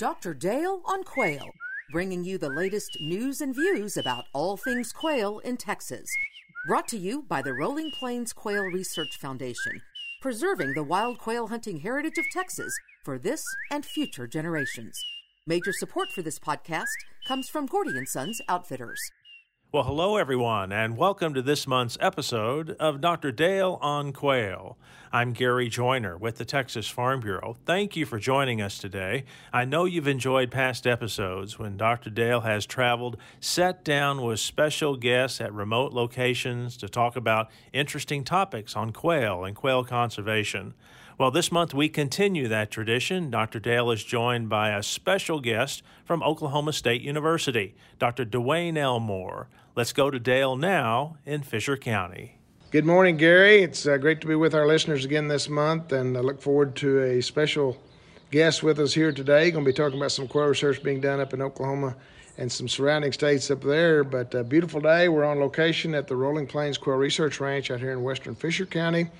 Dr. Dale on Quail, bringing you the latest news and views about all things quail in Texas. Brought to you by the Rolling Plains Quail Research Foundation, preserving the wild quail hunting heritage of Texas for this and future generations. Major support for this podcast comes from Gordy and Sons Outfitters. Well, hello everyone, and welcome to this month's episode of Dr. Dale on Quail. I'm Gary Joiner with the Texas Farm Bureau. Thank you for joining us today. I know you've enjoyed past episodes when Dr. Dale has traveled, sat down with special guests at remote locations to talk about interesting topics on quail and quail conservation. Well, this month we continue that tradition. Dr. Dale is joined by a special guest from Oklahoma State University, Dr. Dwayne Elmore. Let's go to Dale now in Fisher County. Good morning, Gary. It's uh, great to be with our listeners again this month, and I look forward to a special guest with us here today. Going to be talking about some quail research being done up in Oklahoma and some surrounding states up there. But beautiful day. We're on location at the Rolling Plains Quail Research Ranch out here in western Fisher County.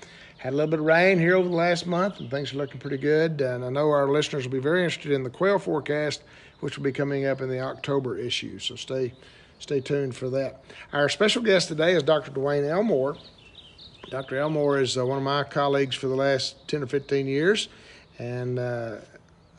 Had a little bit of rain here over the last month, and things are looking pretty good. And I know our listeners will be very interested in the quail forecast, which will be coming up in the October issue. So stay, stay tuned for that. Our special guest today is Dr. Dwayne Elmore. Dr. Elmore is uh, one of my colleagues for the last 10 or 15 years, and uh,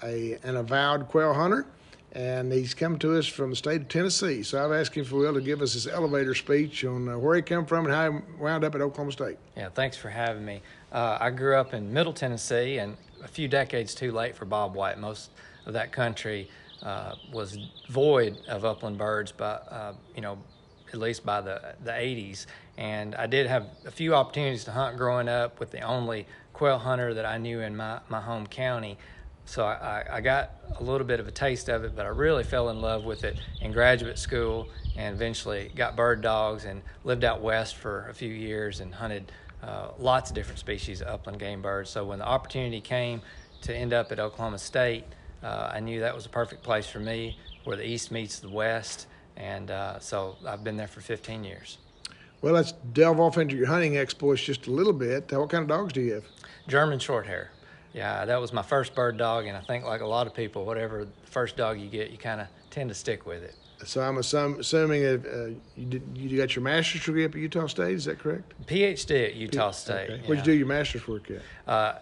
a, an avowed quail hunter and he's come to us from the state of Tennessee. So I've asked him for Will to give us his elevator speech on uh, where he came from and how he wound up at Oklahoma State. Yeah, thanks for having me. Uh, I grew up in Middle Tennessee, and a few decades too late for Bob White. Most of that country uh, was void of upland birds, but uh, you know, at least by the the 80s. And I did have a few opportunities to hunt growing up with the only quail hunter that I knew in my, my home county. So I, I, got a little bit of a taste of it, but I really fell in love with it in graduate school and eventually got bird dogs and lived out west for a few years and hunted uh, lots of different species of upland game birds. So when the opportunity came to end up at Oklahoma State, uh, I knew that was a perfect place for me where the east meets the west. And uh, so I've been there for 15 years. Well, let's delve off into your hunting exploits just a little bit. What kind of dogs do you have? German Shorthair. Yeah, that was my first bird dog, and I think like a lot of people, whatever first dog you get, you kind of tend to stick with it. So I'm assuming uh, you, did, you got your master's degree up at Utah State. Is that correct? PhD at Utah P- State. Okay. Yeah. Where'd you do your master's work at? Uh,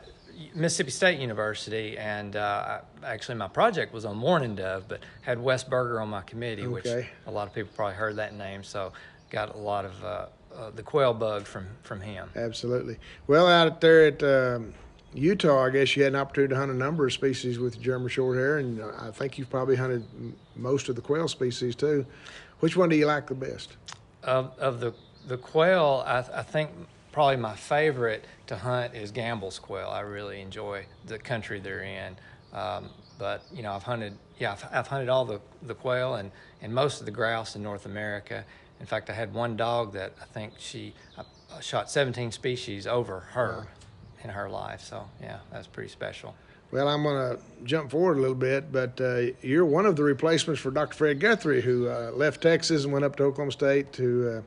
Mississippi State University, and uh, actually my project was on mourning dove, but had Wes Burger on my committee, okay. which a lot of people probably heard that name. So got a lot of uh, uh, the quail bug from from him. Absolutely. Well, out there at um, Utah, I guess you had an opportunity to hunt a number of species with German short hair, and I think you've probably hunted most of the quail species too. Which one do you like the best? Of, of the the quail, I, I think probably my favorite to hunt is Gambel's quail. I really enjoy the country they're in. Um, but you know, I've hunted, yeah, I've, I've, hunted all the, the quail and, and most of the grouse in North America. In fact, I had one dog that I think she I shot 17 species over her in her life. So yeah, that's pretty special. Well, I'm going to jump forward a little bit, but uh, you're one of the replacements for Dr. Fred Guthery, who uh, left Texas and went up to Oklahoma State to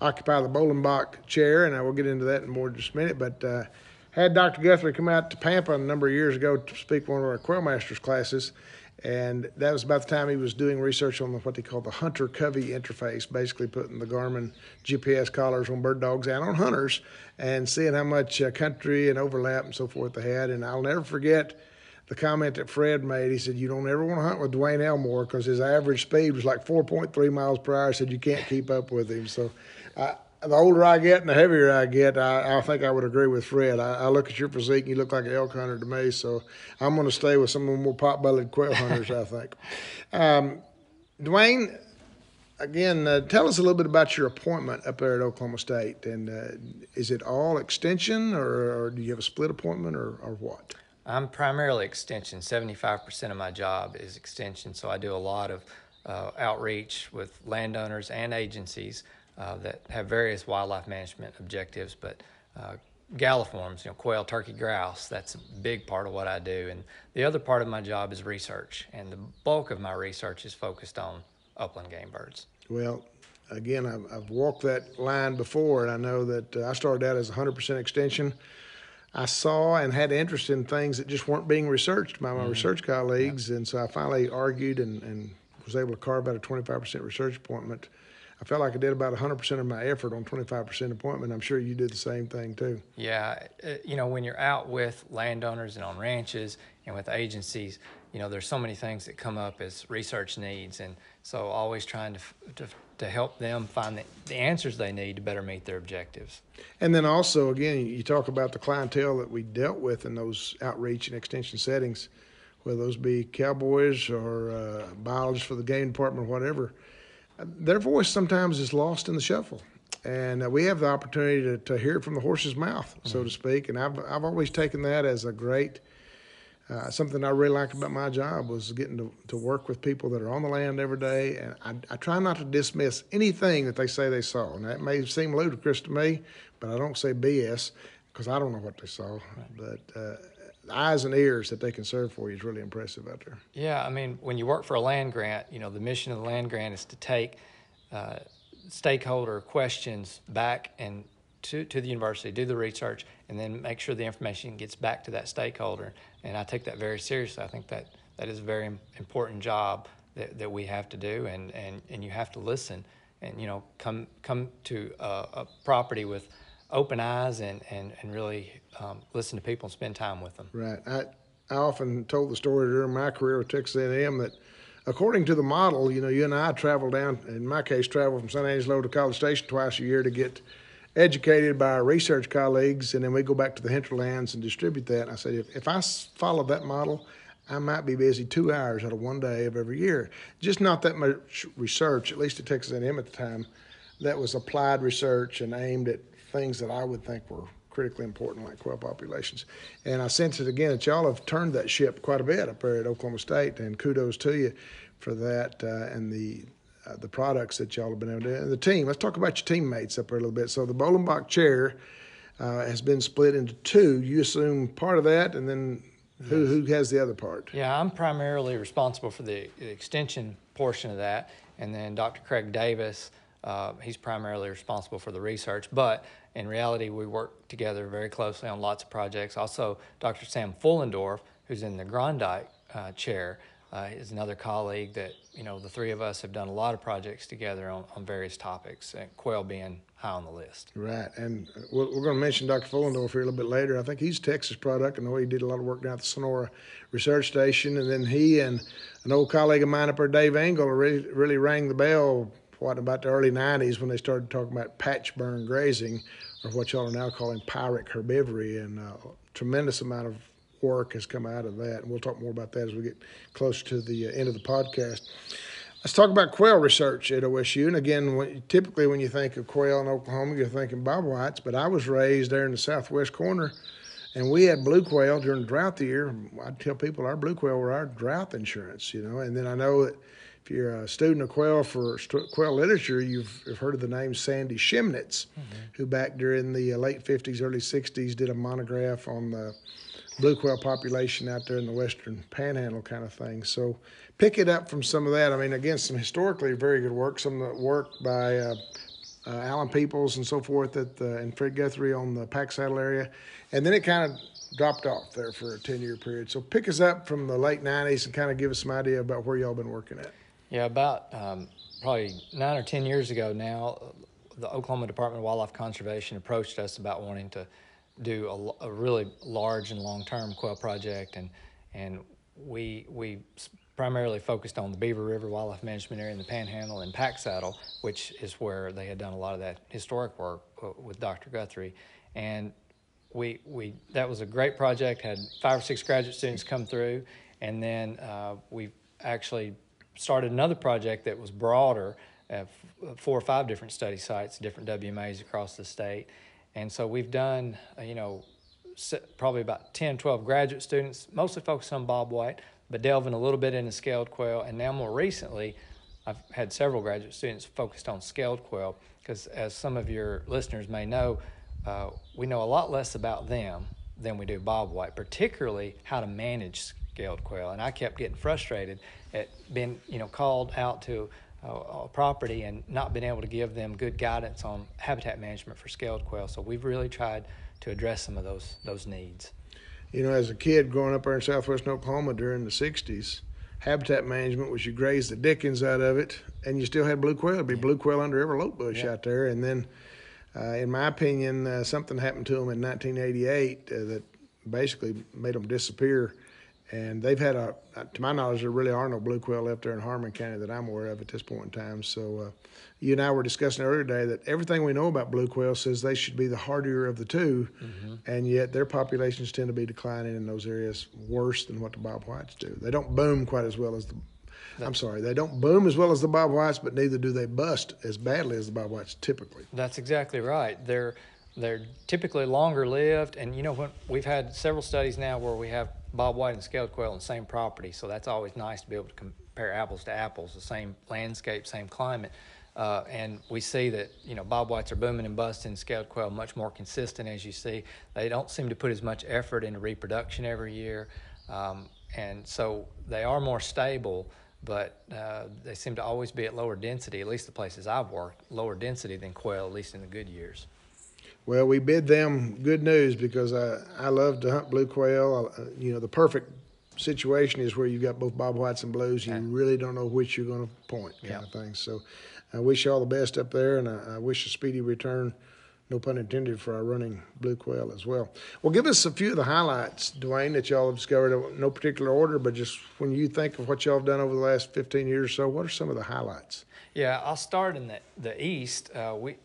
uh, occupy the Bollenbach chair, and I will get into that in more just a minute. But uh, had Dr. Guthery come out to Pampa a number of years ago to speak one of our Quail Masters classes, and that was about the time he was doing research on what they call the hunter covey interface, basically putting the Garmin GPS collars on bird dogs and on hunters and seeing how much uh, country and overlap and so forth they had. And I'll never forget the comment that Fred made. He said, You don't ever want to hunt with Dwayne Elmore because his average speed was like 4.3 miles per hour. He said, You can't keep up with him. So, I, the older I get and the heavier I get, I, I think I would agree with Fred. I, I, look at your physique and you look like an elk hunter to me, so I'm going to stay with some of the more pot-bellied quail hunters, I think. Um, Dwayne, again, uh, tell us a little bit about your appointment up there at Oklahoma State, and uh, is it all extension, or, or, do you have a split appointment, or, or what? I'm primarily extension. 75% of my job is extension, so I do a lot of uh, outreach with landowners and agencies uh, that have various wildlife management objectives, but uh, galliforms, you know, quail, turkey, grouse, that's a big part of what I do. And the other part of my job is research, and the bulk of my research is focused on upland game birds. Well, again, I've, I've walked that line before, and I know that uh, I started out as 100% extension. I saw and had interest in things that just weren't being researched by my mm-hmm. research colleagues, yeah. and so I finally argued and, and was able to carve out a 25% research appointment. I felt like I did about 100% of my effort on 25% appointment. I'm sure you did the same thing too. Yeah, uh, you know, when you're out with landowners and on ranches and with agencies, you know, there's so many things that come up as research needs, and so always trying to to, to help them find the, the answers they need to better meet their objectives. And then also, again, you talk about the clientele that we dealt with in those outreach and extension settings, whether those be cowboys or uh, biologists for the game department, or whatever. Their voice sometimes is lost in the shuffle and uh, we have the opportunity to, to hear it from the horse's mouth, so mm-hmm. to speak. And I've I've always taken that as a great uh, something I really liked about my job was getting to, to work with people that are on the land every day, and I, I try not to dismiss anything that they say they saw. And that may seem ludicrous to me, but I don't say BS because I don't know what they saw. But uh, eyes and ears that they can serve for you is really impressive out there. Yeah, I mean, when you work for a land grant, you know the mission of the land grant is to take uh, stakeholder questions back and to, to the university, do the research, and then make sure the information gets back to that stakeholder. And I take that very seriously. I think that that is a very important job that, that we have to do, and, and, and you have to listen and you know come come to a, a property with open eyes and, and, and really um, listen to people and spend time with them. Right. I, I often told the story during my career with Texas A&M that according to the model, you know, you and I travel down, in my case, travel from San Angelo to College Station twice a year to get – educated by our research colleagues, and then we go back to the hinterlands and distribute that. And I said, if, if I follow that model, I might be busy two hours out of one day of every year. Just not that much research, at least at Texas A&M at the time, that was applied research and aimed at things that I would think were critically important, like quail populations. And I sense it again that y'all have turned that ship quite a bit up there at Oklahoma State, and kudos to you for that uh, and the uh, the products that y'all have been able to do. And the team, let's talk about your teammates up there a little bit. So the Bollenbach chair uh, has been split into two. You assume part of that, and then who, who has the other part? Yeah, I'm primarily responsible for the, the extension portion of that, and then Dr. Craig Davis, uh, he's primarily responsible for the research. But in reality, we work together very closely on lots of projects. Also, Dr. Sam Fuhlendorf, who's in the Groendyke uh, chair, uh, is another colleague that you know the three of us have done a lot of projects together on, on various topics, and quail being high on the list. Right, and we're, we're going to mention Dr. Fuhlendorf here a little bit later. I think he's Texas product. I know he did a lot of work down at the Sonora Research Station, and then he and an old colleague of mine up there, Dave Engle, really, really rang the bell. What about the early '90s when they started talking about patch burn grazing, or what y'all are now calling pyric herbivory, and a uh, tremendous amount of work has come out of that. And we'll talk more about that as we get closer to the uh, end of the podcast. Let's talk about quail research at OSU. And again, typically when you think of quail in Oklahoma, you're thinking bob whites. But I was raised there in the southwest corner, and we had blue quail during the drought year. I tell people our blue quail were our drought insurance, you know. And then I know that if you're a student of quail for quail literature, you've, you've heard of the name Sandy Schemnitz, mm-hmm. who back during the uh, late 50s, early 60s did a monograph on the blue quail population out there in the western panhandle kind of thing. So pick it up from some of that. I mean, again, some historically very good work, some of the work by uh, uh, Alan Peoples and so forth at the, and Fred Guthery on the pack saddle area. And then it kind of dropped off there for a 10 year period. So pick us up from the late 90s and kind of give us some idea about where y'all been working at. Yeah, about um, probably nine or 10 years ago now, the Oklahoma Department of Wildlife Conservation approached us about wanting to do a, a really large and long-term quail project, and and we we primarily focused on the Beaver River Wildlife Management Area in the Panhandle and Pack Saddle, which is where they had done a lot of that historic work uh, with Dr. Guthery, and we we that was a great project. Had five or six graduate students come through, and then uh, we actually started another project that was broader, uh, four or five different study sites, different WMAs across the state, and so we've done, uh, you know, probably about 10, 12 graduate students, mostly focused on Bob White, but delving a little bit into scaled quail. And now more recently, I've had several graduate students focused on scaled quail because, as some of your listeners may know, uh, we know a lot less about them than we do Bob White, particularly how to manage scaled quail. And I kept getting frustrated at being, you know, called out to a, property and not been able to give them good guidance on habitat management for scaled quail. So we've really tried to address some of those those needs. You know, as a kid growing up there in southwestern Oklahoma during the '60s, habitat management was you graze the dickens out of it, and you still had blue quail. It'd be yeah. blue quail under every lote bush yeah. out there, and then. Uh, in my opinion, uh, something happened to them in 1988 uh, that basically made them disappear and they've had a, to my knowledge, there really are no blue quail left there in Harmon County that I'm aware of at this point in time. So, uh, you and I were discussing earlier today that everything we know about blue quail says they should be the hardier of the 2 mm-hmm. and yet their populations tend to be declining in those areas worse than what the bob whites do. They don't boom quite as well as the. I'm sorry, they don't boom as well as the bob whites, but neither do they bust as badly as the bob whites typically. That's exactly right. They're they're typically longer lived, and you know when we've had several studies now where we have bob white and scaled quail on the same property, so that's always nice to be able to compare apples to apples, the same landscape, same climate. Uh, and we see that you know bob whites are booming and busting, scaled quail much more consistent as you see. They don't seem to put as much effort into reproduction every year, um, and so they are more stable. But uh, they seem to always be at lower density, at least the places I've worked, lower density than quail, at least in the good years. Well, we bid them good news because I, I love to hunt blue quail. Uh, you know, the perfect situation is where you've got both bob whites and blues. You really don't know which you're going to point, kind of thing. So I wish you all the best up there, and I, I wish a speedy return no pun intended, for our running blue quail as well. Well, give us a few of the highlights, Dwayne, that y'all have discovered. No particular order, but just when you think of what y'all have done over the last 15 years or so, what are some of the highlights? Yeah, I'll start in the, the east. Uh, we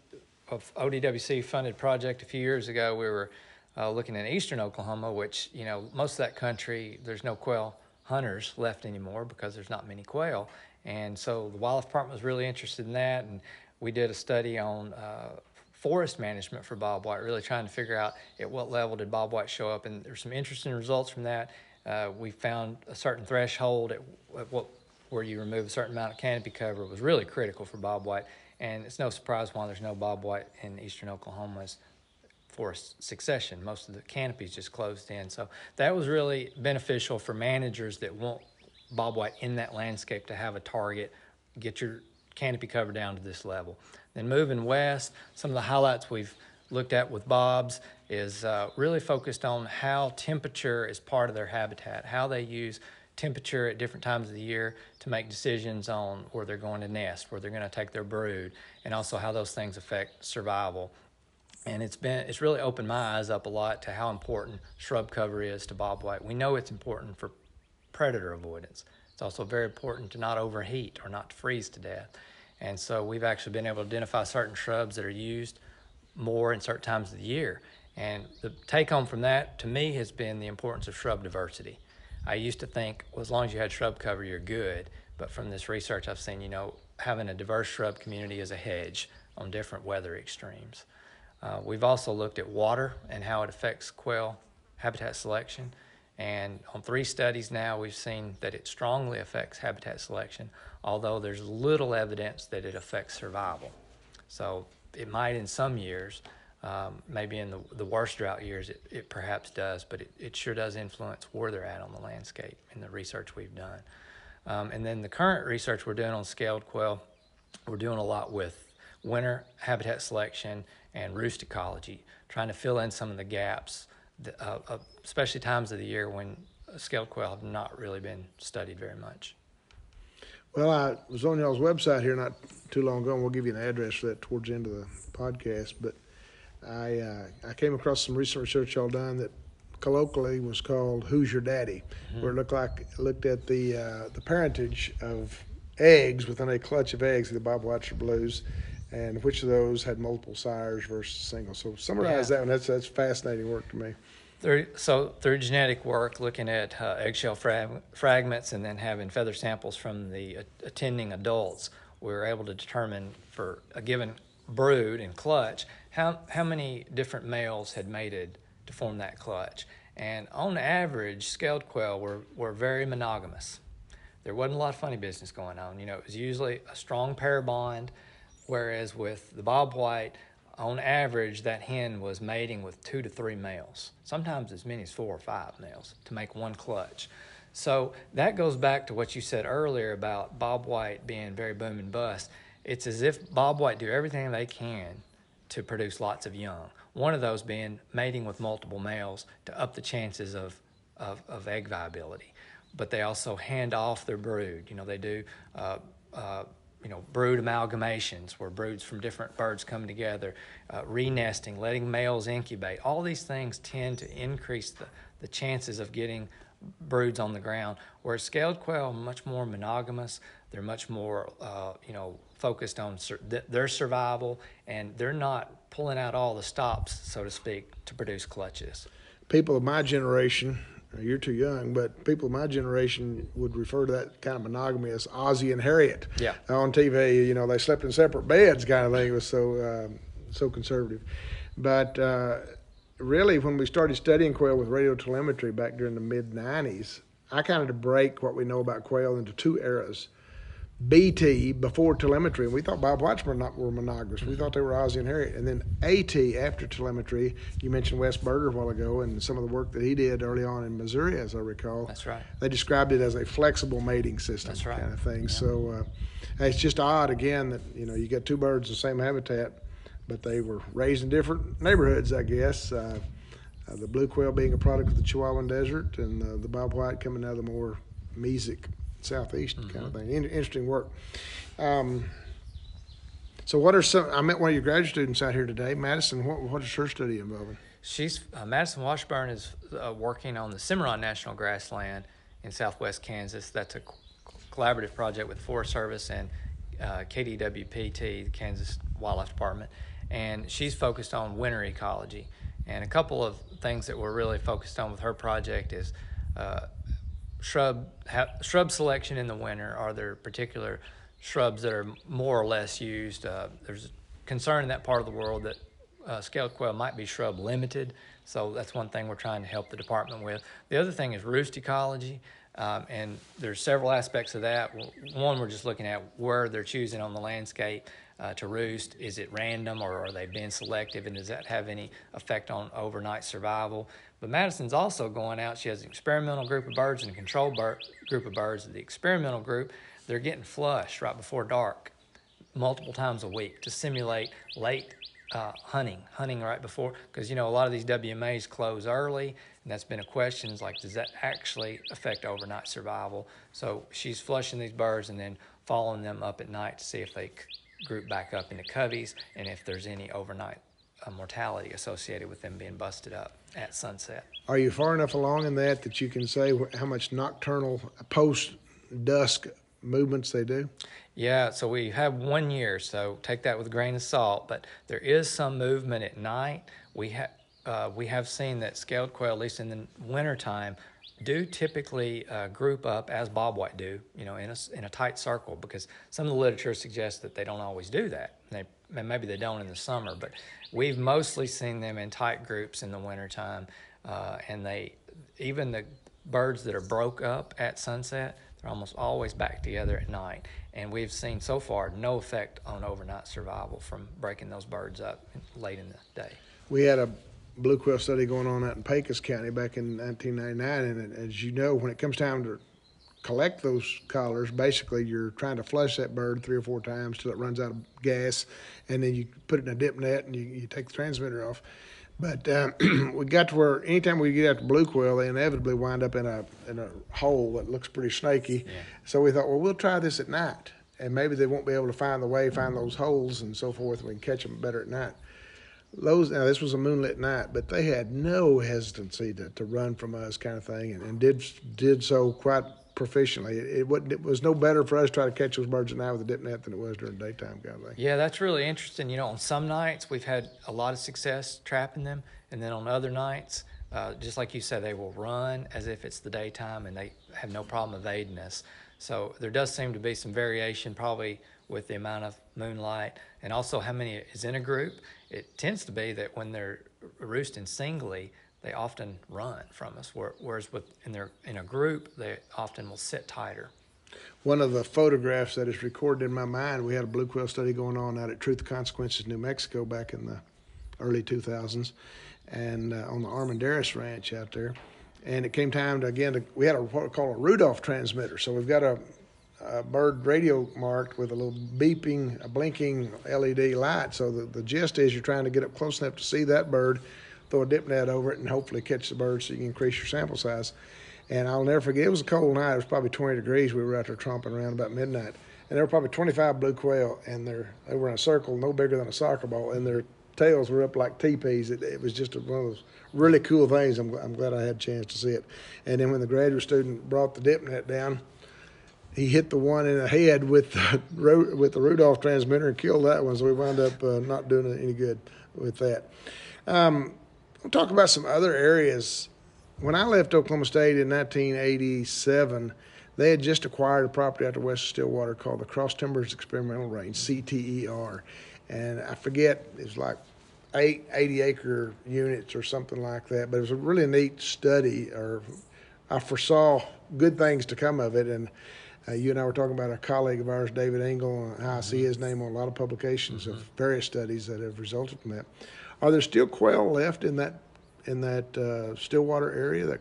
of ODWC funded project a few years ago, we were uh, looking in eastern Oklahoma, which, you know, most of that country, there's no quail hunters left anymore because there's not many quail. And so the wildlife department was really interested in that. And we did a study on uh, forest management for Bob White, really trying to figure out at what level did Bob White show up. And there's some interesting results from that. Uh, we found a certain threshold at, at what where you remove a certain amount of canopy cover was really critical for Bob White. And it's no surprise why there's no Bob White in eastern Oklahoma's forest succession. Most of the canopies just closed in. So that was really beneficial for managers that want Bob White in that landscape to have a target, get your canopy cover down to this level. Then moving west, some of the highlights we've looked at with Bob's is uh, really focused on how temperature is part of their habitat, how they use temperature at different times of the year to make decisions on where they're going to nest, where they're going to take their brood, and also how those things affect survival. And it's been it's really opened my eyes up a lot to how important shrub cover is to bobwhite. We know it's important for predator avoidance. It's also very important to not overheat or not freeze to death. And so we've actually been able to identify certain shrubs that are used more in certain times of the year. And the take home from that to me has been the importance of shrub diversity. I used to think, well, as long as you had shrub cover, you're good. But from this research, I've seen, you know, having a diverse shrub community is a hedge on different weather extremes. Uh, we've also looked at water and how it affects quail habitat selection. And on three studies now, we've seen that it strongly affects habitat selection, although there's little evidence that it affects survival. So it might in some years, um, maybe in the, the worst drought years, it, it perhaps does, but it, it sure does influence where they're at on the landscape in the research we've done. Um, and then the current research we're doing on scaled quail, we're doing a lot with winter habitat selection and roost ecology, trying to fill in some of the gaps, that, uh, especially times of the year when scaled quail have not really been studied very much. Well, I was on y'all's website here not too long ago, and we'll give you an address for that towards the end of the podcast. But I uh, I came across some recent research y'all done that colloquially was called "Who's Your Daddy," mm-hmm. where it looked like looked at the uh, the parentage of eggs within a clutch of eggs, of the Bob Whites Blues, and which of those had multiple sires versus single. So summarize yeah. that one. That's that's fascinating work to me. Through, so through genetic work, looking at uh, eggshell frag- fragments and then having feather samples from the attending adults, we were able to determine for a given brood and clutch how, how many different males had mated to form that clutch. And on average, scaled quail were, were very monogamous. There wasn't a lot of funny business going on. You know, it was usually a strong pair bond, whereas with the bob white, on average, that hen was mating with two to three males, sometimes as many as four or five males to make one clutch. So that goes back to what you said earlier about bob white being very boom and bust. It's as if bob white do everything they can to produce lots of young. One of those being mating with multiple males to up the chances of, of, of egg viability. But they also hand off their brood. You know, they do uh, uh, you know, brood amalgamations where broods from different birds come together, uh, renesting, letting males incubate. All these things tend to increase the, the chances of getting broods on the ground. Whereas scaled quail are much more monogamous. They're much more, uh, you know, focused on sur- th- their survival, and they're not pulling out all the stops, so to speak, to produce clutches. People of my generation, you're too young, but people of my generation would refer to that kind of monogamy as Ozzie and Harriet. Yeah. On TV, you know, they slept in separate beds, kind of thing. It was so uh, so conservative, but. Uh, really, when we started studying quail with radio telemetry back during the mid 90s, I kind of to break what we know about quail into two eras. BT before telemetry, and we thought Bob Whites were not were monogamous. We thought they were Ozzie and Harriet, and then AT after telemetry. You mentioned Wes Burger a while ago, and some of the work that he did early on in Missouri, as I recall. That's right. They described it as a flexible mating system, That's right. kind of thing. Yeah. So uh, it's just odd again that you know you got two birds in the same habitat, but they were raised in different neighborhoods, I guess. Uh, uh, the blue quail being a product of the Chihuahuan Desert, and uh, the Bob White coming out of the more mesic southeast Mm-hmm. kind of thing. In- interesting work. Um, so, what are some? I met one of your graduate students out here today, Madison. What, what is her study involving? She's uh, Madison Washburn is uh, working on the Cimarron National Grassland in southwest Kansas. That's a co- collaborative project with Forest Service and uh, KDWPT, the Kansas Wildlife Department, and she's focused on winter ecology. And a couple of things that we're really focused on with her project is uh, shrub ha- shrub selection in the winter. Are there particular shrubs that are more or less used? Uh, there's concern in that part of the world that uh, scaled quail might be shrub limited, so that's one thing we're trying to help the department with. The other thing is roost ecology, um, and there's several aspects of that. One, we're just looking at where they're choosing on the landscape uh, to roost. Is it random or are they being selective, and does that have any effect on overnight survival? But Madison's also going out. She has an experimental group of birds and a control group of birds. The experimental group, they're getting flushed right before dark multiple times a week to simulate late uh, hunting, hunting right before, because you know a lot of these WMAs close early, and that's been a question. Is like, does that actually affect overnight survival? So she's flushing these birds and then following them up at night to see if they group back up into coveys and if there's any overnight uh, mortality associated with them being busted up at sunset. Are you far enough along in that that you can say how much nocturnal post dusk movements they do? Yeah, so we have one year, so take that with a grain of salt. But there is some movement at night. We have uh, we have seen that scaled quail, at least in the wintertime, do typically uh, group up as bobwhite do, you know, in a, in a tight circle because some of the literature suggests that they don't always do that. They, maybe they don't in the summer, but we've mostly seen them in tight groups in the wintertime. Uh, and they, even the birds that are broke up at sunset, they're almost always back together at night. And we've seen so far no effect on overnight survival from breaking those birds up late in the day. We had a blue quail study going on out in Pecos County back in 1999, and as you know, when it comes time to collect those collars, basically you're trying to flush that bird three or four times till it runs out of gas, and then you put it in a dip net and you, you take the transmitter off. But um, we got to where anytime we get out the blue quail, they inevitably wind up in a in a hole that looks pretty snaky. So we thought, well, we'll try this at night, and maybe they won't be able to find the way, find those holes, and so forth. And we can catch them better at night. Now this was a moonlit night, but they had no hesitancy to, to run from us, kind of thing, and, and did did so quite proficiently. It, it, it was no better for us to try to catch those birds at night with a dip net than it was during daytime, kind of thing. Yeah, that's really interesting. You know, on some nights we've had a lot of success trapping them, and then on other nights, uh, just like you said, they will run as if it's the daytime, and they have no problem evading us. So there does seem to be some variation, probably with the amount of moonlight, and also how many is in a group. It tends to be that when they're roosting singly, they often run from us, whereas with in their in a group, they often will sit tighter. One of the photographs that is recorded in my mind, we had a blue quail study going on out at Truth Consequences, New Mexico, back in the early 2000s, and uh, on the Armendaris Ranch out there. And it came time to again to we had a what we call a Rudolph transmitter. So we've got a a bird radio marked with a little beeping, a blinking LED light. So the, the gist is you're trying to get up close enough to see that bird, throw a dip net over it, and hopefully catch the bird so you can increase your sample size. And I'll never forget, it was a cold night. It was probably 20 degrees. We were out there tromping around about midnight. And there were probably 25 blue quail, and they're, they were in a circle no bigger than a soccer ball, and their tails were up like teepees. It, it was just one of those really cool things. I'm, I'm glad I had a chance to see it. And then when the graduate student brought the dip net down, he hit the one in the head with the with the Rudolph transmitter and killed that one. So we wound up uh, not doing any good with that. Um, we'll talk about some other areas. When I left Oklahoma State in 1987, they had just acquired a property out of west Stillwater called the Cross Timbers Experimental Range (CTER), and I forget it was like eight 80 acre units or something like that. But it was a really neat study, or I foresaw good things to come of it, and uh, you and I were talking about a colleague of ours, David Engle, and I see his name on a lot of publications mm-hmm. of various studies that have resulted from that. Are there still quail left in that in that uh, Stillwater area, that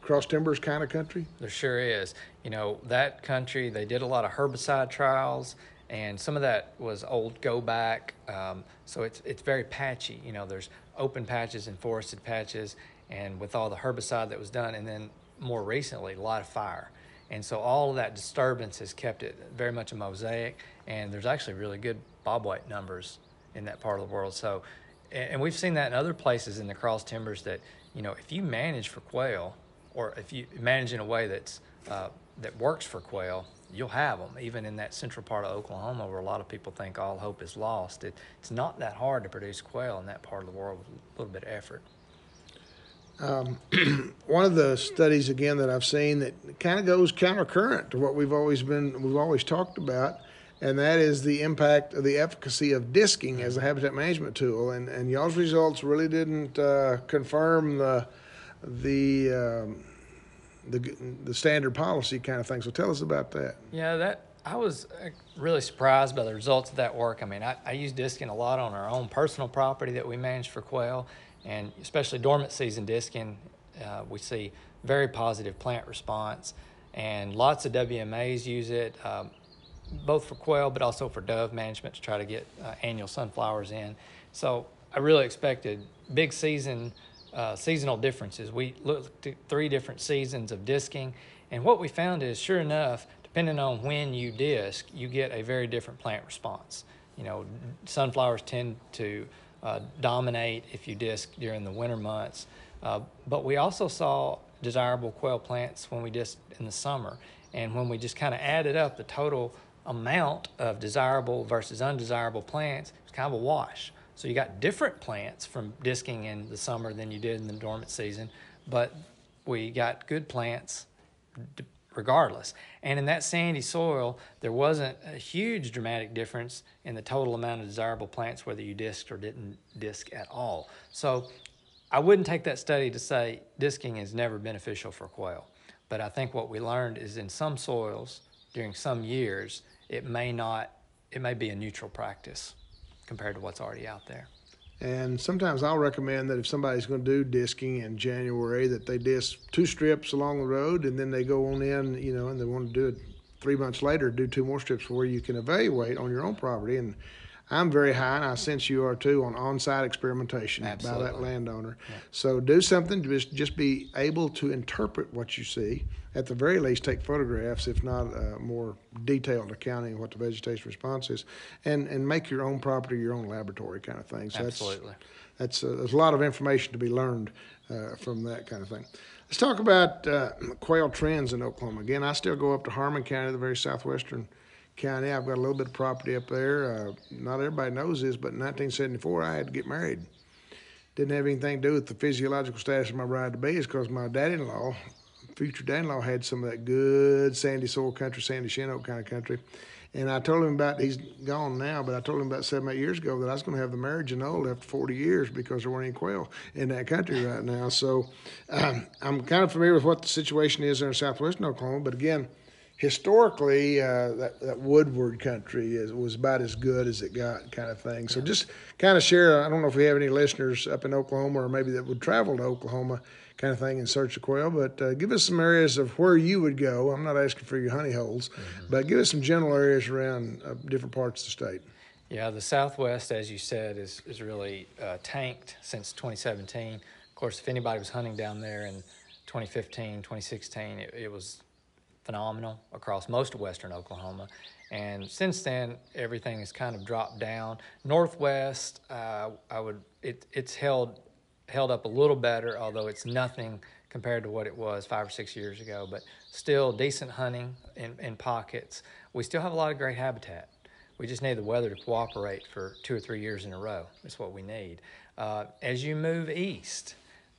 cross timbers kind of country? There sure is. You know that country. They did a lot of herbicide trials, and some of that was old go back. Um, so it's it's very patchy. You know, there's open patches and forested patches, and with all the herbicide that was done, and then more recently, a lot of fire. And so all of that disturbance has kept it very much a mosaic. And there's actually really good bobwhite numbers in that part of the world. So, and we've seen that in other places in the cross timbers that, you know, if you manage for quail, or if you manage in a way that's uh, that works for quail, you'll have them. Even in that central part of Oklahoma, where a lot of people think all hope is lost, it, it's not that hard to produce quail in that part of the world with a little bit of effort. Um, one of the studies again that I've seen that kind of goes countercurrent to what we've always been we've always talked about, and that is the impact of the efficacy of disking as a habitat management tool. And and y'all's results really didn't uh, confirm the the um, the the standard policy kind of thing. So tell us about that. Yeah, that I was uh, really surprised by the results of that work. I mean, I, I use disking a lot on our own personal property that we manage for quail and especially dormant season disking, uh, we see very positive plant response, and lots of WMAs use it, um, both for quail but also for dove management to try to get uh, annual sunflowers in. So I really expected big season uh, seasonal differences. We looked at three different seasons of disking, and what we found is, sure enough, depending on when you disc, you get a very different plant response. You know, sunflowers tend to uh, dominate if you disc during the winter months. Uh, but we also saw desirable quail plants when we disc in the summer. And when we just kind of added up the total amount of desirable versus undesirable plants, it's kind of a wash. So you got different plants from disking in the summer than you did in the dormant season, but we got good plants regardless. And in that sandy soil, there wasn't a huge dramatic difference in the total amount of desirable plants, whether you disked or didn't disk at all. So I wouldn't take that study to say disking is never beneficial for quail. But I think what we learned is in some soils during some years, it may not, it may be a neutral practice compared to what's already out there. And sometimes I'll recommend that if somebody's going to do disking in January, that they disc two strips along the road, and then they go on in, you know, and they want to do it three months later, do two more strips where you can evaluate on your own property. And I'm very high, and I sense you are too, on on-site experimentation Absolutely. by that landowner. Yeah. So do something to just, just be able to interpret what you see. At the very least, take photographs, if not a more detailed accounting of what the vegetation response is, and, and make your own property your own laboratory kind of thing. So Absolutely. That's, that's uh, there's a lot of information to be learned uh, from that kind of thing. Let's talk about uh, quail trends in Oklahoma. Again, I still go up to Harmon County, the very southwestern County. I've got a little bit of property up there. Uh, not everybody knows this, but in 1974, I had to get married. Didn't have anything to do with the physiological status of my bride to be, is because my dad in law, future dad in law, had some of that good sandy soil country, sandy Chinook kind of country. And I told him about, he's gone now, but I told him about seven, eight years ago that I was going to have the marriage annulled after 40 years because there weren't any quail in that country right now. So um, I'm kind of familiar with what the situation is in southwestern Oklahoma. But again, historically, uh, that, that woodward country is, was about as good as it got, kind of thing. So just kind of share. I don't know if we have any listeners up in Oklahoma or maybe that would travel to Oklahoma, kind of thing, in search of quail. But uh, give us some areas of where you would go. I'm not asking for your honey holes, mm-hmm. but give us some general areas around uh, different parts of the state. Yeah, the Southwest, as you said, is is really uh, tanked since 2017. Of course, if anybody was hunting down there in 2015, 2016, it, it was phenomenal across most of western Oklahoma. And since then, everything has kind of dropped down. Northwest, uh, I would it, it's held held up a little better, although it's nothing compared to what it was five or six years ago. But still decent hunting in, in pockets. We still have a lot of great habitat. We just need the weather to cooperate for two or three years in a row. That's what we need. Uh, as you move east,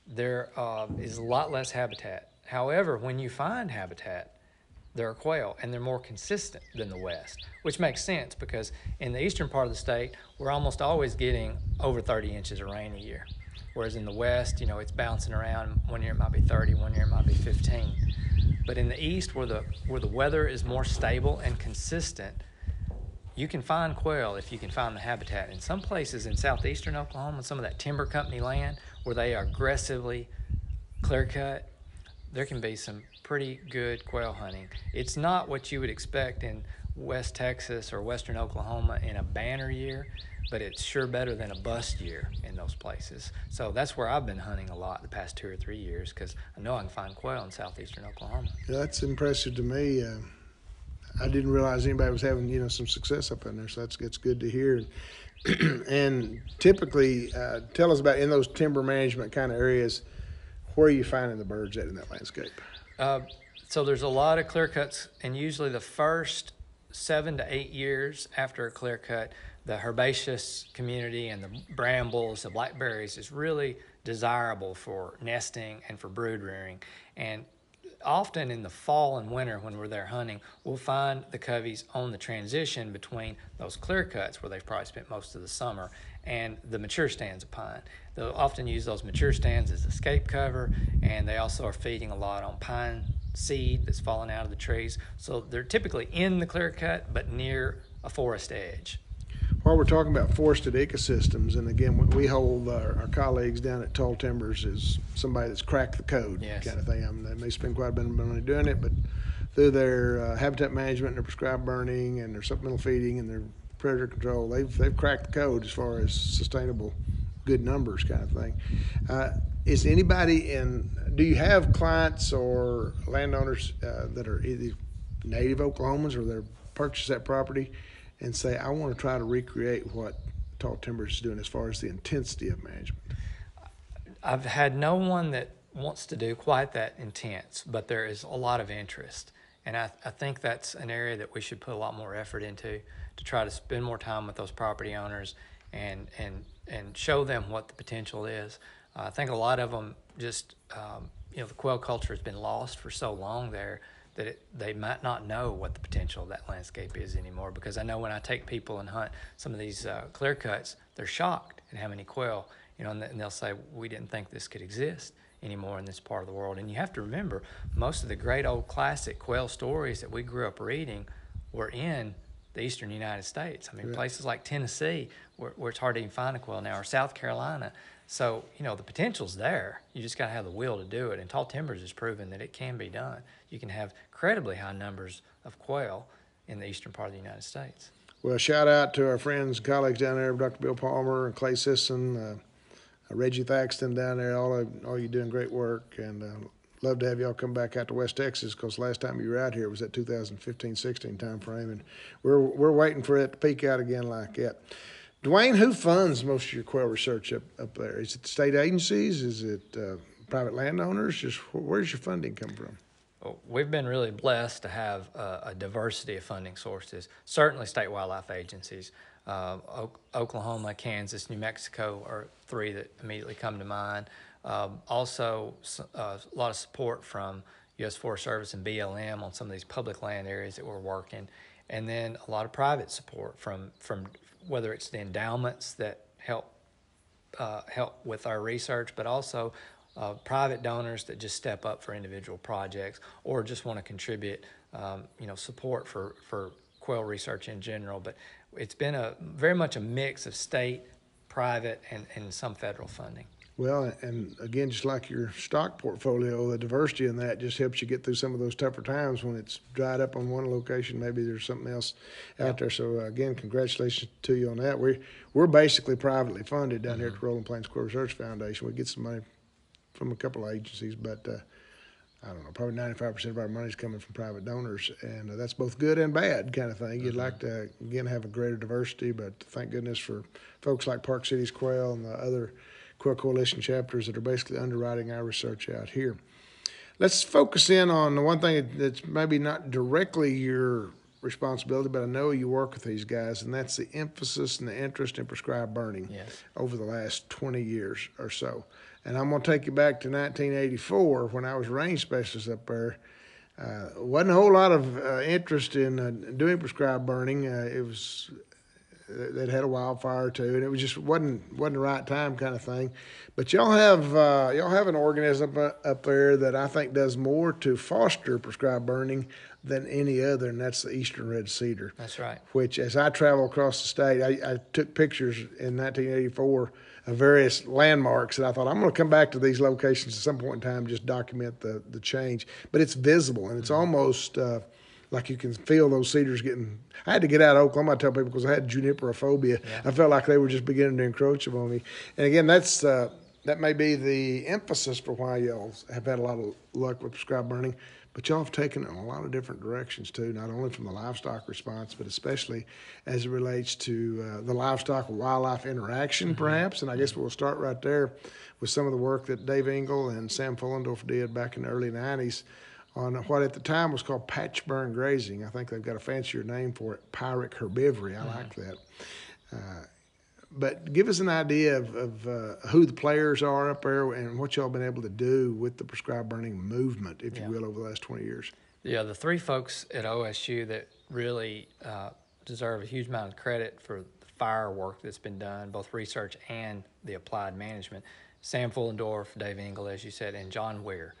there uh, is a lot less habitat. However, when you find habitat, there are quail, and they're more consistent than the west, which makes sense because in the eastern part of the state, we're almost always getting over 30 inches of rain a year. Whereas in the west, you know, it's bouncing around. One year it might be 30, one year it might be 15. But in the east, where the where the weather is more stable and consistent, you can find quail if you can find the habitat. In some places in southeastern Oklahoma, some of that timber company land where they are aggressively clear cut, there can be some pretty good quail hunting. It's not what you would expect in West Texas or Western Oklahoma in a banner year, but it's sure better than a bust year in those places. So that's where I've been hunting a lot the past two or three years because I know I can find quail in southeastern Oklahoma. Yeah, that's impressive to me. Uh, I didn't realize anybody was having you know some success up in there, so that's it's good to hear. and typically, uh, tell us about in those timber management kind of areas, where are you finding the birds at in that landscape? Uh, so there's a lot of clear cuts, and usually the first seven to eight years after a clear cut, the herbaceous community and the brambles, the blackberries is really desirable for nesting and for brood rearing. And often in the fall and winter when we're there hunting, we'll find the coveys on the transition between those clear cuts where they've probably spent most of the summer and the mature stands of pine. They'll often use those mature stands as escape cover, and they also are feeding a lot on pine seed that's fallen out of the trees. So they're typically in the clear cut, but near a forest edge. While we're talking about forested ecosystems, and again, we hold our, our colleagues down at Tall Timbers as somebody that's cracked the code, yes. kind of thing. I mean, they may spend quite a bit of money doing it, but through their uh, habitat management and their prescribed burning and their supplemental feeding and their predator control, they've they've cracked the code as far as sustainable good numbers kind of thing. Uh, is anybody in? Do you have clients or landowners uh, that are either native Oklahomans or they're purchase that property and say, I want to try to recreate what Tall Timbers is doing as far as the intensity of management? I've had no one that wants to do quite that intense, but there is a lot of interest. And I, I think that's an area that we should put a lot more effort into to try to spend more time with those property owners and, and and show them what the potential is. Uh, I think a lot of them just, um, you know, the quail culture has been lost for so long there that it, they might not know what the potential of that landscape is anymore. Because I know when I take people and hunt some of these uh, clear cuts, they're shocked at how many quail, you know, and, and they'll say, we didn't think this could exist anymore in this part of the world. And you have to remember, most of the great old classic quail stories that we grew up reading were in the eastern United States. I mean, yeah. places like Tennessee, where, where, it's hard to even find a quail now, or South Carolina. So, you know, the potential's there. You just got to have the will to do it. And Tall Timbers has proven that it can be done. You can have incredibly high numbers of quail in the eastern part of the United States. Well, shout out to our friends and colleagues down there, Dr. Bill Palmer and Clay Sisson, uh, Reggie Thackston down there. All of, all you doing great work, and uh, love to have y'all come back out to West Texas because last time you were out here was that 2015-16 time frame, and we're we're waiting for it to peak out again like that. Dwayne, who funds most of your quail research up, up there? Is it state agencies? Is it uh, private landowners? Just where's your funding come from? We've been really blessed to have a, a diversity of funding sources. Certainly, state wildlife agencies. Uh, o- Oklahoma, Kansas, New Mexico are three that immediately come to mind. Um, also, uh, a lot of support from U.S. Forest Service and BLM on some of these public land areas that we're working, and then a lot of private support from from whether it's the endowments that help uh, help with our research, but also uh, private donors that just step up for individual projects or just want to contribute, um, you know, support for, for quail research in general. But it's been a very much a mix of state, private, and, and some federal funding. Well, and again, just like your stock portfolio, the diversity in that just helps you get through some of those tougher times when it's dried up on one location. Maybe there's something else out there. So again, congratulations to you on that. We we're basically privately funded down mm-hmm. here at the mm-hmm. Rolling Plains Quail Research Foundation. We get some money from a couple of agencies, but uh, I don't know, probably 95% of our money is coming from private donors, and uh, that's both good and bad kind of thing. You'd mm-hmm. like to again have a greater diversity, but thank goodness for folks like Park Cities Quail and the other Quail Coalition chapters that are basically underwriting our research out here. Let's focus in on the one thing that's maybe not directly your responsibility, but I know you work with these guys, and that's the emphasis and the interest in prescribed burning yes. over the last 20 years or so. And I'm going to take you back to 1984 when I was range specialist up there. Uh, wasn't a whole lot of uh, interest in uh, doing prescribed burning. Uh, it was that had a wildfire too, and it was just wasn't wasn't the right time kind of thing. But y'all have uh, y'all have an organism up there that I think does more to foster prescribed burning than any other, and that's the eastern red cedar. That's right. Which, as I travel across the state, I, I took pictures in 1984 of various landmarks, and I thought I'm going to come back to these locations at some point in time, just document the the change. But it's visible, and it's mm-hmm. almost uh, like you can feel those cedars getting. I had to get out of Oklahoma. I tell people because I had juniperophobia. Yeah. I felt like they were just beginning to encroach upon me. And again, that's uh, that may be the emphasis for why y'all have had a lot of luck with prescribed burning. But y'all have taken it in a lot of different directions too, not only from the livestock response, but especially as it relates to uh, the livestock wildlife interaction, mm-hmm. perhaps. And I guess we'll start right there with some of the work that Dave Engle and Sam Fuhlendorf did back in the early 90s on what at the time was called patch burn grazing. I think they've got a fancier name for it, pyric herbivory. I mm-hmm. like that. Uh, but give us an idea of, of uh, who the players are up there and what y'all been able to do with the prescribed burning movement, if yeah. you will, over the last 20 years. Yeah, the three folks at OSU that really uh, deserve a huge amount of credit for the fire work that's been done, both research and the applied management. Sam Fuhlendorf, Dave Engle, as you said, and John Weir.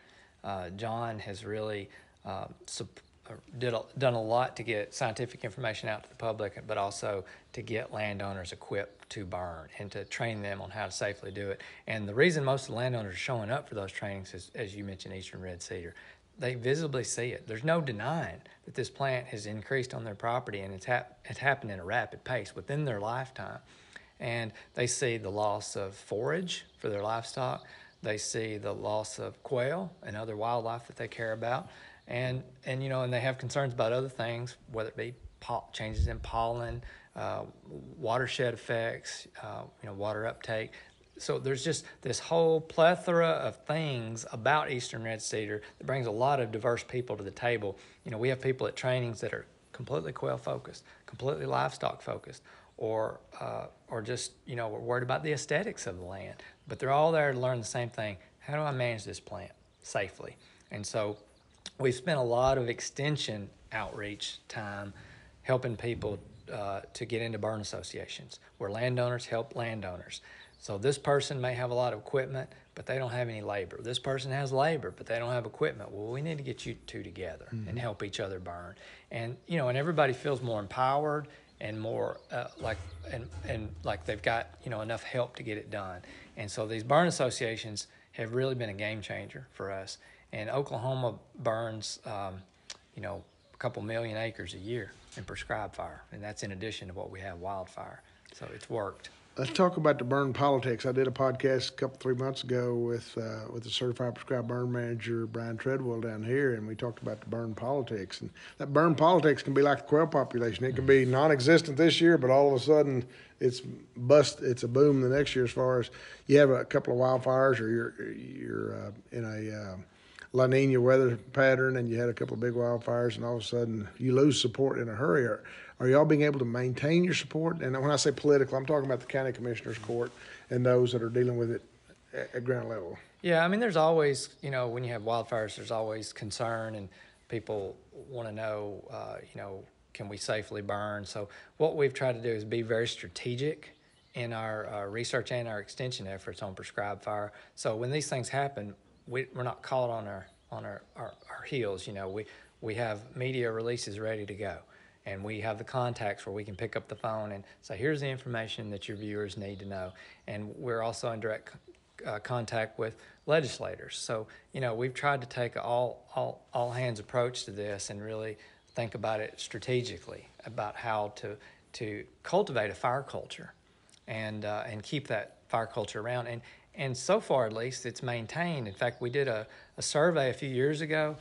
Uh, John has really uh, sup- uh, did a, done a lot to get scientific information out to the public, but also to get landowners equipped to burn and to train them on how to safely do it. And the reason most of the landowners are showing up for those trainings is, as you mentioned, eastern red cedar. They visibly see it. There's no denying that this plant has increased on their property, and it's, hap- it's happened in a rapid pace within their lifetime. And they see the loss of forage for their livestock they see the loss of quail and other wildlife that they care about, and and you know, and they have concerns about other things, whether it be changes in pollen, uh, watershed effects, uh, you know, water uptake. So there's just this whole plethora of things about Eastern Red Cedar that brings a lot of diverse people to the table. You know, we have people at trainings that are completely quail focused, completely livestock focused, or uh, or just you know we're worried about the aesthetics of the land. But they're all there to learn the same thing: how do I manage this plant safely? And so we've spent a lot of extension outreach time helping people uh, to get into burn associations where landowners help landowners. So this person may have a lot of equipment, but they don't have any labor. This person has labor, but they don't have equipment. Well, we need to get you two together mm-hmm. and help each other burn. And you know, and everybody feels more empowered and more uh, like and and like they've got you know enough help to get it done. And so these burn associations have really been a game changer for us. And Oklahoma burns, um, you know, a couple million acres a year in prescribed fire, and that's in addition to what we have wildfire. So it's worked let's talk about the burn politics. I did a podcast a couple three months ago with uh, with the certified prescribed burn manager Brian Treadwell down here, and we talked about the burn politics. And that burn politics can be like the quail population. It can be non-existent this year, but all of a sudden it's bust. It's a boom the next year as far as you have a couple of wildfires or you're you're uh, in a uh, La Nina weather pattern and you had a couple of big wildfires and all of a sudden you lose support in a hurry. Are, are y'all being able to maintain your support? And when I say political, I'm talking about the county commissioners court and those that are dealing with it at, at ground level. Yeah, I mean, there's always, you know, when you have wildfires, there's always concern and people want to know, uh, you know, can we safely burn? So what we've tried to do is be very strategic in our uh, research and our extension efforts on prescribed fire. So when these things happen, we, we're not caught on our on our, our, our heels. You know, we we have media releases ready to go, and we have the contacts where we can pick up the phone and say, "Here's the information that your viewers need to know." And we're also in direct uh, contact with legislators. So you know, we've tried to take all all all hands approach to this and really think about it strategically about how to to cultivate a fire culture and uh, and keep that fire culture around. And and so far, at least, it's maintained. In fact, we did a, a survey a few years ago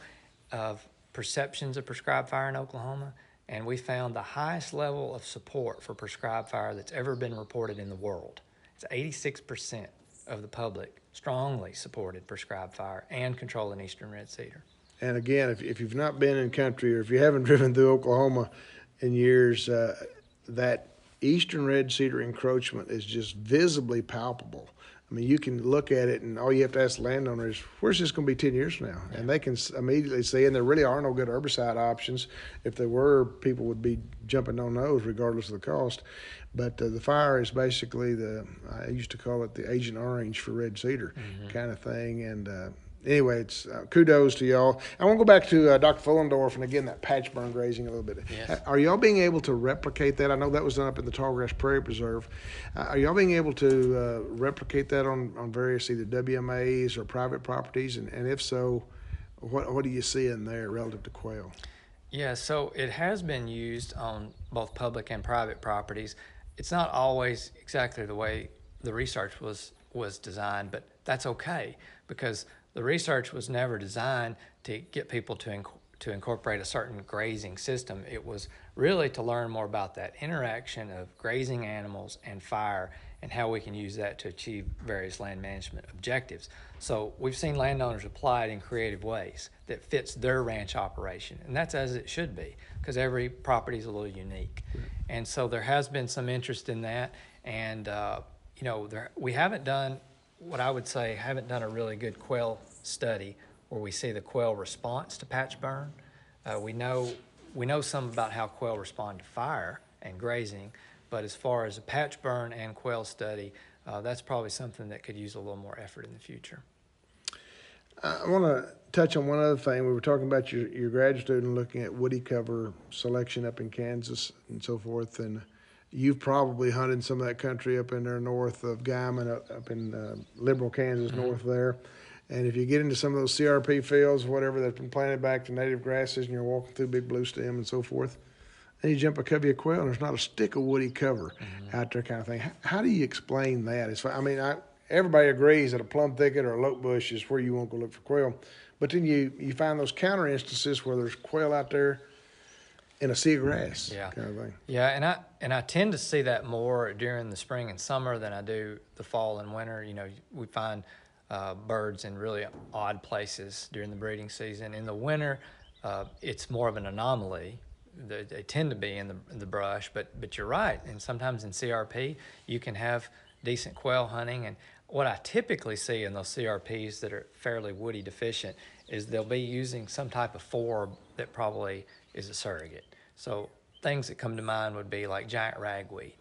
of perceptions of prescribed fire in Oklahoma, and we found the highest level of support for prescribed fire that's ever been reported in the world. It's 86% of the public strongly supported prescribed fire and controlling eastern red cedar. And again, if, if you've not been in country or if you haven't driven through Oklahoma in years, uh, that eastern red cedar encroachment is just visibly palpable. I mean, you can look at it, and all you have to ask the landowner is, "Where's this going to be ten years from now?" Yeah. And they can immediately see. And there really are no good herbicide options. If there were, people would be jumping on those, regardless of the cost. But uh, the fire is basically the I used to call it the Agent Orange for red cedar mm-hmm. kind of thing, and uh, anyway, it's uh, kudos to y'all. I want to go back to uh, Dr. Fuhlendorf and again that patch burn grazing a little bit. Yes. Are y'all being able to replicate that? I know that was done up in the Tallgrass Prairie Preserve. Uh, are y'all being able to uh, replicate that on, on various either WMAs or private properties? And, and if so, what what do you see in there relative to quail? Yeah, so it has been used on both public and private properties. It's not always exactly the way the research was was designed, but that's okay because the research was never designed to get people to inc- to incorporate a certain grazing system. It was really to learn more about that interaction of grazing animals and fire and how we can use that to achieve various land management objectives. So we've seen landowners apply it in creative ways that fits their ranch operation, and that's as it should be because every property is a little unique. And so there has been some interest in that, and uh, you know there, we haven't done what I would say haven't done a really good quail study where we see the quail response to patch burn. Uh, we know we know some about how quail respond to fire and grazing, but as far as a patch burn and quail study, uh, that's probably something that could use a little more effort in the future. I want to touch on one other thing. We were talking about your, your grad student looking at woody cover selection up in Kansas and so forth, and you've probably hunted some of that country up in there north of Guymon, up, in uh, Liberal, Kansas, mm-hmm. north there. And if you get into some of those CRP fields, whatever that's been planted back to native grasses, and you're walking through big blue stem and so forth, then you jump a covey of quail, and there's not a stick of woody cover mm-hmm. out there, kind of thing. How, how, do you explain that? It's, I mean, I, everybody agrees that a plum thicket or a lote bush is where you want to go look for quail, but then you you find those counter instances where there's quail out there in a sea of grass. Yeah. Kind of thing. Yeah, and I and I tend to see that more during the spring and summer than I do the fall and winter. You know, we find uh, birds in really odd places during the breeding season. In the winter, uh, it's more of an anomaly. They, they tend to be in the, in the brush, but but you're right. And sometimes in CRP, you can have decent quail hunting. And what I typically see in those CRPs that are fairly woody deficient is they'll be using some type of forb that probably is a surrogate. So things that come to mind would be like giant ragweed,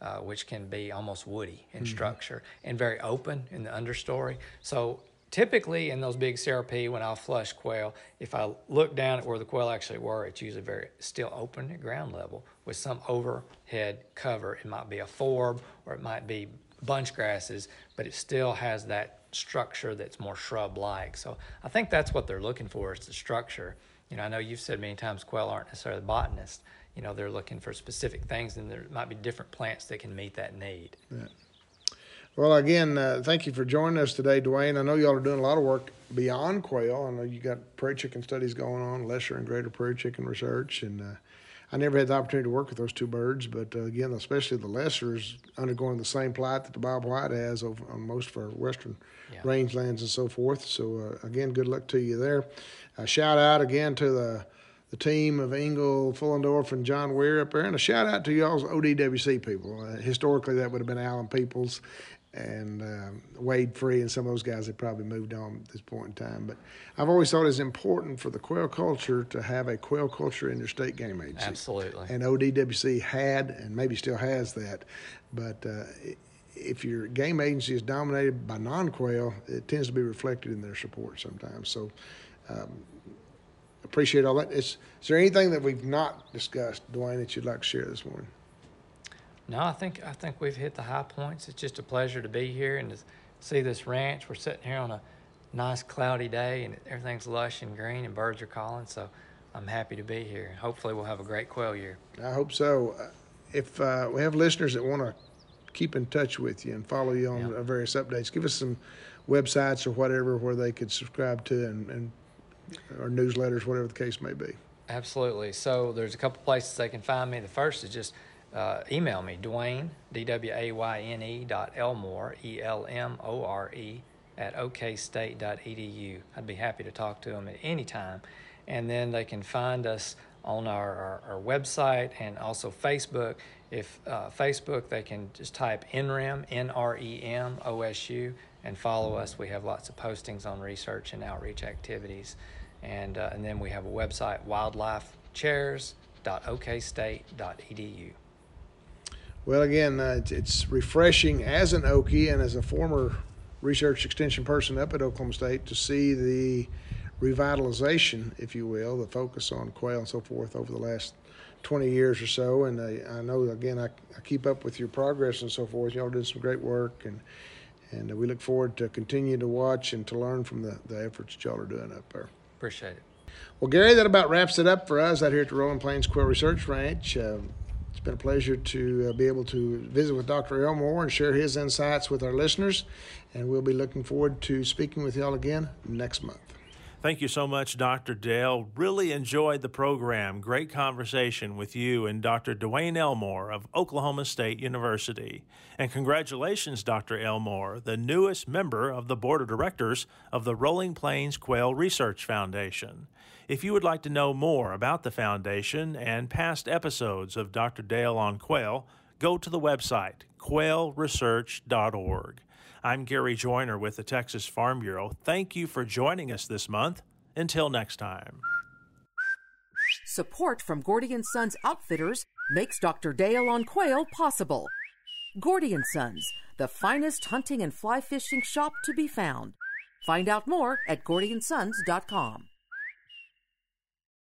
uh, which can be almost woody in mm-hmm. structure and very open in the understory. So typically in those big CRP, when I'll flush quail, if I look down at where the quail actually were, it's usually very still open at ground level with some overhead cover. It might be a forb or it might be bunch grasses, but it still has that structure that's more shrub-like. So I think that's what they're looking for is the structure. You know, I know you've said many times quail aren't necessarily botanists. You know, they're looking for specific things, and there might be different plants that can meet that need. Yeah. Well, again, uh, thank you for joining us today, Dwayne. I know y'all are doing a lot of work beyond quail. I know you got prairie chicken studies going on, lesser and greater prairie chicken research, and uh, I never had the opportunity to work with those two birds, but uh, again, especially the lesser is undergoing the same plight that the Bob White has over, on most of our western yeah. rangelands and so forth. So uh, again, good luck to you there. A shout out again to the the team of Engle, Fuhlendorf, and John Weir up there, and a shout out to y'all's ODWC people. Uh, historically, that would have been Alan Peoples. And um, Wade Free and some of those guys have probably moved on at this point in time. But I've always thought it's important for the quail culture to have a quail culture in their state game agency. Absolutely. And ODWC had and maybe still has that. But uh, if your game agency is dominated by non-quail, it tends to be reflected in their support sometimes. So um, appreciate all that. Is, is there anything that we've not discussed, Dwayne, that you'd like to share this morning? No, I think I think we've hit the high points. It's just a pleasure to be here and to see this ranch. We're sitting here on a nice cloudy day and everything's lush and green and birds are calling. So I'm happy to be here. Hopefully we'll have a great quail year. I hope so. Uh, if uh, we have listeners that want to keep in touch with you and follow you on Yeah. various updates, give us some websites or whatever where they could subscribe to and, and or newsletters, whatever the case may be. Absolutely. So there's a couple places they can find me. The first is just uh, email me, Dwayne, D-W-A-Y-N-E E dot Elmore, E-L-M-O-R-E, at okstate.edu. I'd be happy to talk to them at any time. And then they can find us on our, our, our website and also Facebook. If uh, Facebook, they can just type NREM, N-R-E-M, O-S-U, and follow us. We have lots of postings on research and outreach activities. And, uh, and then we have a website, wildlifechairs.okstate.edu. Well, again, uh, it's, it's refreshing as an Okie and as a former research extension person up at Oklahoma State to see the revitalization, if you will, the focus on quail and so forth over the last 20 years or so. And I, I know, again, I, I keep up with your progress and so forth. Y'all did some great work, and and we look forward to continue to watch and to learn from the, the efforts that y'all are doing up there. Appreciate it. Well, Gary, that about wraps it up for us out here at the Rolling Plains Quail Research Ranch. Uh, it's been a pleasure to uh, be able to visit with Dr. Elmore and share his insights with our listeners, and we'll be looking forward to speaking with y'all again next month. Thank you so much, Dr. Dale. Really enjoyed the program. Great conversation with you and Dr. Dwayne Elmore of Oklahoma State University. And congratulations, Dr. Elmore, the newest member of the Board of Directors of the Rolling Plains Quail Research Foundation. If you would like to know more about the foundation and past episodes of Dr. Dale on Quail, go to the website quailresearch.org. I'm Gary Joiner with the Texas Farm Bureau. Thank you for joining us this month. Until next time. Support from Gordy and Sons Outfitters makes Dr. Dale on Quail possible. Gordy and Sons, the finest hunting and fly fishing shop to be found. Find out more at gordyandsons.com.